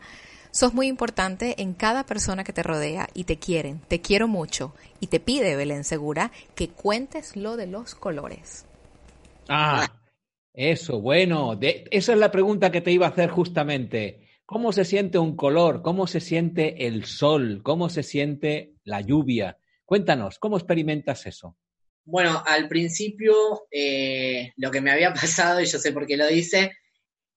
sos muy importante en cada persona que te rodea y te quieren, te quiero mucho. Y te pide, Belén Segura, que cuentes lo de los colores. Ah, eso, bueno, esa es la pregunta que te iba a hacer justamente. ¿Cómo se siente un color? ¿Cómo se siente el sol? ¿Cómo se siente la lluvia? Cuéntanos, ¿cómo experimentas eso? Bueno, al principio eh, lo que me había pasado, y yo sé por qué lo dice,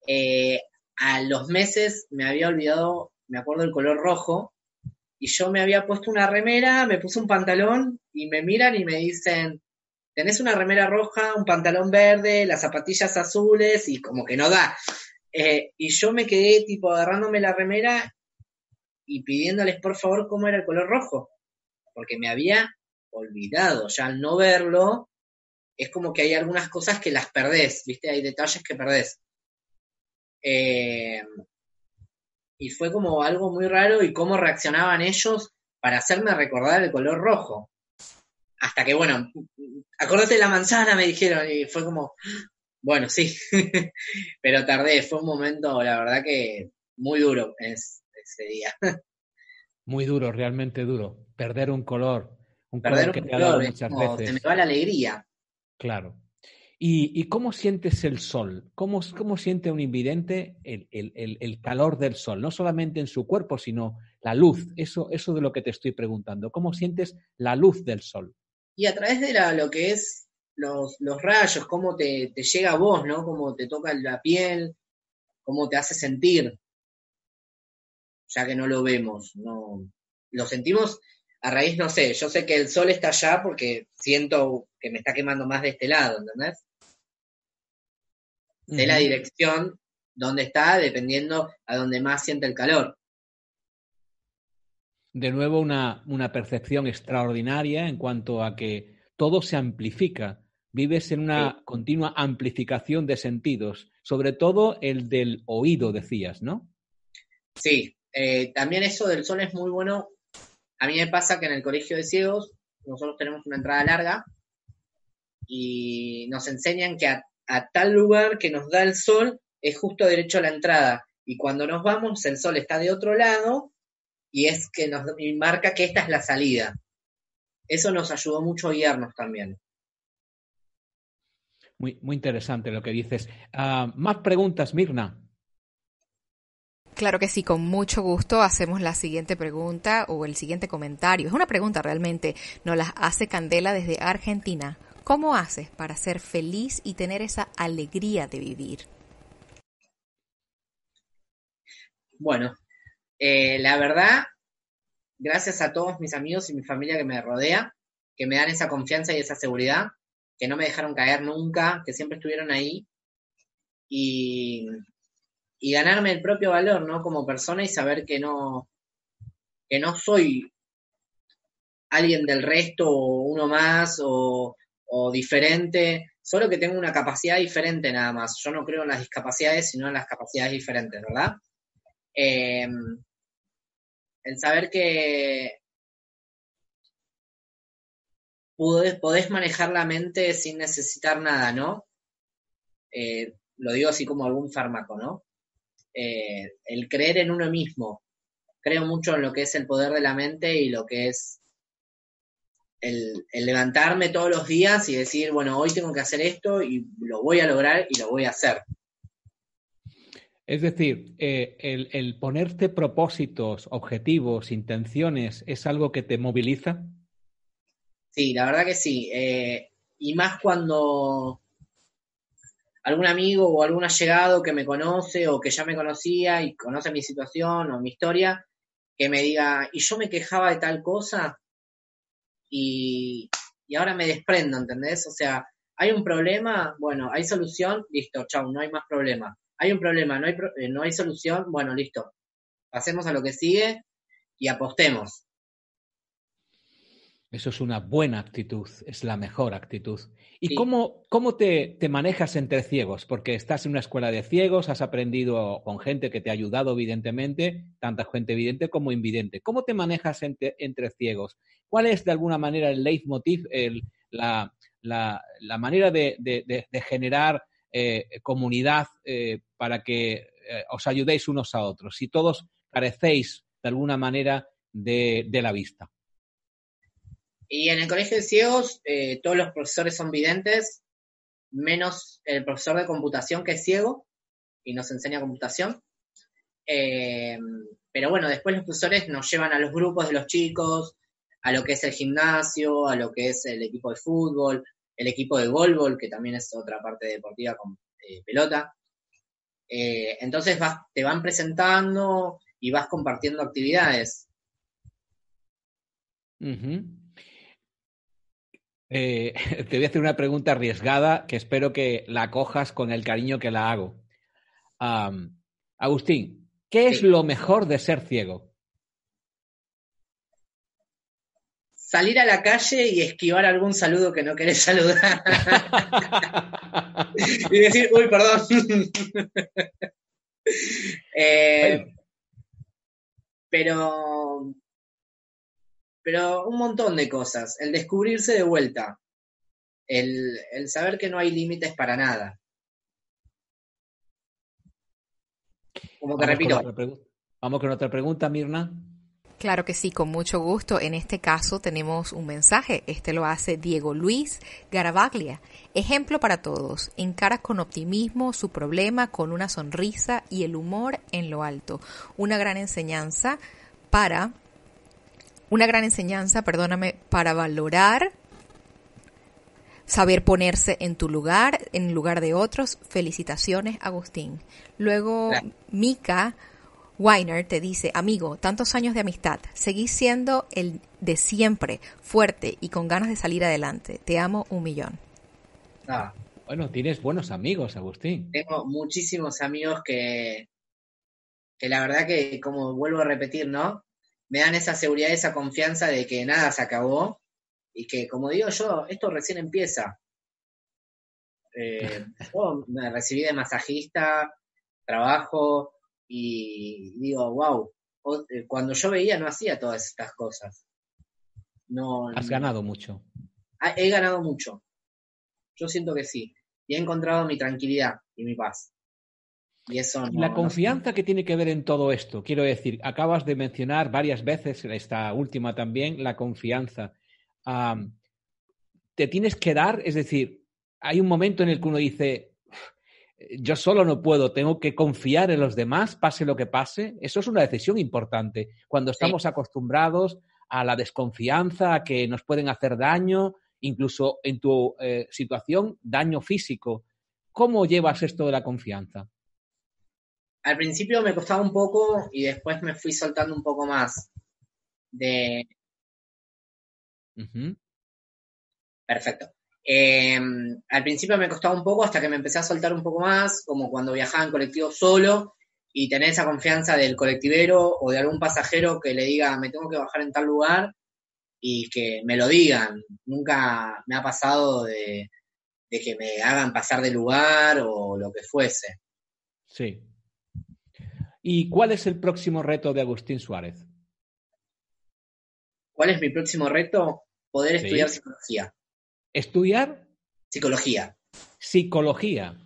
eh, a los meses me había olvidado, me acuerdo el color rojo, y yo me había puesto una remera, me puse un pantalón y me miran y me dicen, tenés una remera roja, un pantalón verde, las zapatillas azules y como que no da. Eh, y yo me quedé tipo agarrándome la remera y pidiéndoles por favor cómo era el color rojo, porque me había olvidado, ya al no verlo, es como que hay algunas cosas que las perdés, ¿viste? Hay detalles que perdés. Eh, y fue como algo muy raro y cómo reaccionaban ellos para hacerme recordar el color rojo. Hasta que, bueno, acordate de la manzana, me dijeron, y fue como, bueno, sí, pero tardé, fue un momento, la verdad que muy duro ese día. Muy duro, realmente duro. Perder un color, un color que te ha dado muchas veces. Se me va la alegría. Claro. ¿Y, cómo sientes el sol? ¿Cómo, cómo siente un invidente el, el, calor del sol? No solamente en su cuerpo, sino la luz. Eso, eso de lo que te estoy preguntando. ¿Cómo sientes la luz del sol? Y a través de lo que es los, rayos, cómo te, llega a vos, ¿no? Cómo te toca la piel, cómo te hace sentir, ya que no lo vemos, no lo sentimos a raíz, no sé, yo sé que el sol está allá porque siento que me está quemando más de este lado, ¿entendés? De la dirección donde está, dependiendo a donde más siente el calor de nuevo una, percepción extraordinaria en cuanto a que todo se amplifica. Vives en una continua amplificación de sentidos, sobre todo el del oído, decías, ¿no? Sí, eh, también eso del sol es muy bueno. A mí me pasa que en el colegio de ciegos nosotros tenemos una entrada larga y nos enseñan que a, a tal lugar que nos da el sol es justo derecho a la entrada. Y cuando nos vamos, el sol está de otro lado y es que nos marca que esta es la salida. Eso nos ayudó mucho a guiarnos también. Muy, muy interesante lo que dices. Ah, más preguntas, Mirna. Claro que sí, con mucho gusto hacemos la siguiente pregunta o el siguiente comentario. Es una pregunta realmente, nos la hace Candela desde Argentina. ¿Cómo haces para ser feliz y tener esa alegría de vivir? Bueno, eh, la verdad, gracias a todos mis amigos y mi familia que me rodea, que me dan esa confianza y esa seguridad, que no me dejaron caer nunca, que siempre estuvieron ahí. Y, ganarme el propio valor, ¿no? Como persona y saber que no, que no soy alguien del resto o uno más o, diferente, solo que tengo una capacidad diferente nada más. Yo no creo en las discapacidades, sino en las capacidades diferentes, ¿verdad? Eh, el saber que podés, manejar la mente sin necesitar nada, ¿no? Eh, lo digo así como algún fármaco, ¿no? Eh, el creer en uno mismo. Creo mucho en lo que es el poder de la mente y lo que es el, levantarme todos los días y decir, bueno, hoy tengo que hacer esto y lo voy a lograr y lo voy a hacer. Es decir, eh, el, ponerte propósitos, objetivos, intenciones, ¿es algo que te moviliza? Sí, la verdad que sí. Eh, y más cuando algún amigo o algún allegado que me conoce o que ya me conocía y conoce mi situación o mi historia, que me diga, y yo me quejaba de tal cosa y, y ahora me desprendo, ¿entendés? O sea, hay un problema, bueno, hay solución, listo, chau, no hay más problema. Hay un problema, no hay, eh, no hay solución, bueno, listo. Pasemos a lo que sigue y apostemos. Eso es una buena actitud, es la mejor actitud. ¿Y cómo, cómo te, te, manejas entre ciegos? Porque estás en una escuela de ciegos, has aprendido con gente que te ha ayudado, evidentemente, tanta gente evidente como invidente. ¿Cómo te manejas entre, entre ciegos? ¿Cuál es, de alguna manera, el leitmotiv, el, la, la, la, manera de, de, de generar eh, comunidad eh, para que eh, os ayudéis unos a otros? Si todos carecéis, de alguna manera, de, de la vista. Y en el colegio de ciegos, eh, todos los profesores son videntes, menos el profesor de computación que es ciego y nos enseña computación. Eh, pero bueno, después los profesores nos llevan a los grupos de los chicos, a lo que es el gimnasio, a lo que es el equipo de fútbol, el equipo de golbol, que también es otra parte deportiva con eh, pelota. Eh, entonces vas, te van presentando y vas compartiendo actividades. Eh, te voy a hacer una pregunta arriesgada que espero que la cojas con el cariño que la hago. Agustín, ¿qué es lo mejor de ser ciego? Salir a la calle y esquivar algún saludo que no querés saludar. y decir, uy, perdón. Eh, pero pero un montón de cosas. El descubrirse de vuelta. El, el saber que no hay límites para nada. Como te repito. Vamos con otra pregunta, Mirna. Claro que sí, con mucho gusto. En este caso tenemos un mensaje. Este lo hace Diego Luis Garavaglia. Ejemplo para todos. Encara con optimismo su problema con una sonrisa y el humor en lo alto. Una gran enseñanza para una gran enseñanza, perdóname, para valorar, saber ponerse en tu lugar, en lugar de otros. Felicitaciones, Agustín. Luego, Mika Weiner te dice, amigo, tantos años de amistad, seguís siendo el de siempre, fuerte y con ganas de salir adelante. Te amo un millón. Ah. Bueno, tienes buenos amigos, Agustín. Tengo muchísimos amigos que, que la verdad que, como vuelvo a repetir, ¿no? me dan esa seguridad, esa confianza de que nada se acabó y que, como digo yo, esto recién empieza. Eh, yo me recibí de masajista, trabajo y digo, wow, eh, cuando yo veía no hacía todas estas cosas. No, Has ganado mucho. He ganado mucho. Yo siento que sí. Y he encontrado mi tranquilidad y mi paz la confianza que tiene que ver en todo esto, quiero decir, acabas de mencionar varias veces, esta última también, la confianza. te tienes que dar, es decir, hay un momento en el que uno dice, yo solo no puedo, tengo que confiar en los demás, pase lo que pase. Eso es una decisión importante. Cuando estamos acostumbrados a la desconfianza, a que nos pueden hacer daño, incluso en tu eh, situación, daño físico. ¿Cómo llevas esto de la confianza? al principio me costaba un poco y después me fui soltando un poco más. De. Perfecto. Em, al principio me costaba un poco hasta que me empecé a soltar un poco más, como cuando viajaba en colectivo solo y tener esa confianza del colectivero o de algún pasajero que le diga me tengo que bajar en tal lugar y que me lo digan. Nunca me ha pasado de, de que me hagan pasar de lugar o lo que fuese. Sí. ¿Y cuál es el próximo reto de Agustín Suárez? ¿Cuál es mi próximo reto? Poder estudiar psicología. ¿Estudiar? Psicología. Psicología.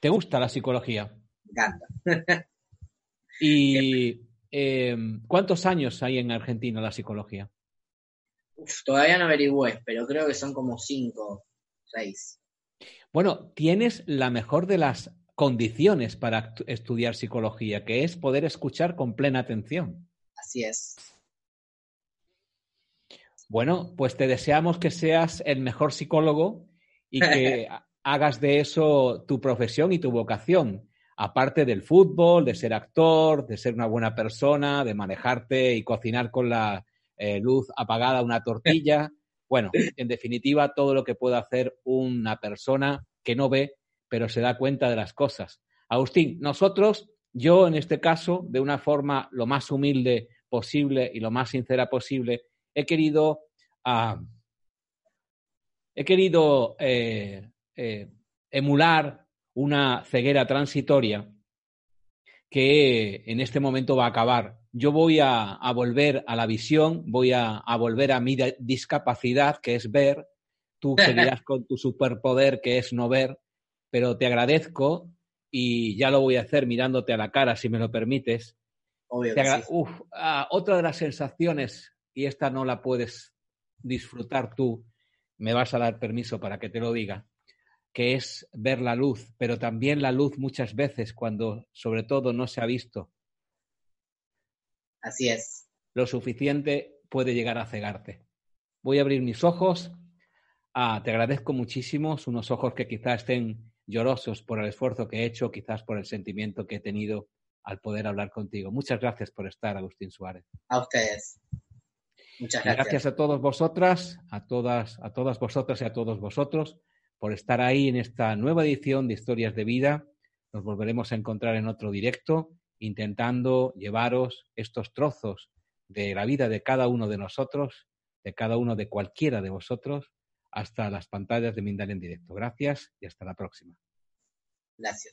¿Te gusta la psicología? Me encanta. ¿Y em, cuántos años hay en Argentina la psicología? todavía no averigüé, pero creo que son como cinco, seis. Bueno, tienes la mejor de las condiciones para estudiar psicología, que es poder escuchar con plena atención. Así es. Bueno, pues te deseamos que seas el mejor psicólogo y que hagas de eso tu profesión y tu vocación, aparte del fútbol, de ser actor, de ser una buena persona, de manejarte y cocinar con la eh, luz apagada una tortilla. Bueno, en definitiva, todo lo que puede hacer una persona que no ve, pero se da cuenta de las cosas. Agustín, nosotros, yo en este caso, de una forma lo más humilde posible y lo más sincera posible, he querido, ah, he querido eh, eh, emular una ceguera transitoria que en este momento va a acabar. Yo voy a, volver a la visión, voy a, volver a mi discapacidad, que es ver, tú seguirás con tu superpoder, que es no ver, pero te agradezco y ya lo voy a hacer mirándote a la cara, si me lo permites. Ah, otra de las sensaciones, y esta no la puedes disfrutar tú, me vas a dar permiso para que te lo diga, que es ver la luz, pero también la luz muchas veces cuando sobre todo no se ha visto Así es. Lo suficiente puede llegar a cegarte. Voy a abrir mis ojos. Ah, te agradezco muchísimo. Unos ojos que quizás estén llorosos por el esfuerzo que he hecho, quizás por el sentimiento que he tenido al poder hablar contigo. Muchas gracias por estar, Agustín Suárez. A ustedes. Muchas gracias. gracias a todos vosotras, a todas, a todas vosotras y a todos vosotros por estar ahí en esta nueva edición de Historias de Vida. Nos volveremos a encontrar en otro directo intentando llevaros estos trozos de la vida de cada uno de nosotros, de cada uno de cualquiera de vosotros, hasta las pantallas de Mindal en directo. Gracias y hasta la próxima. Gracias.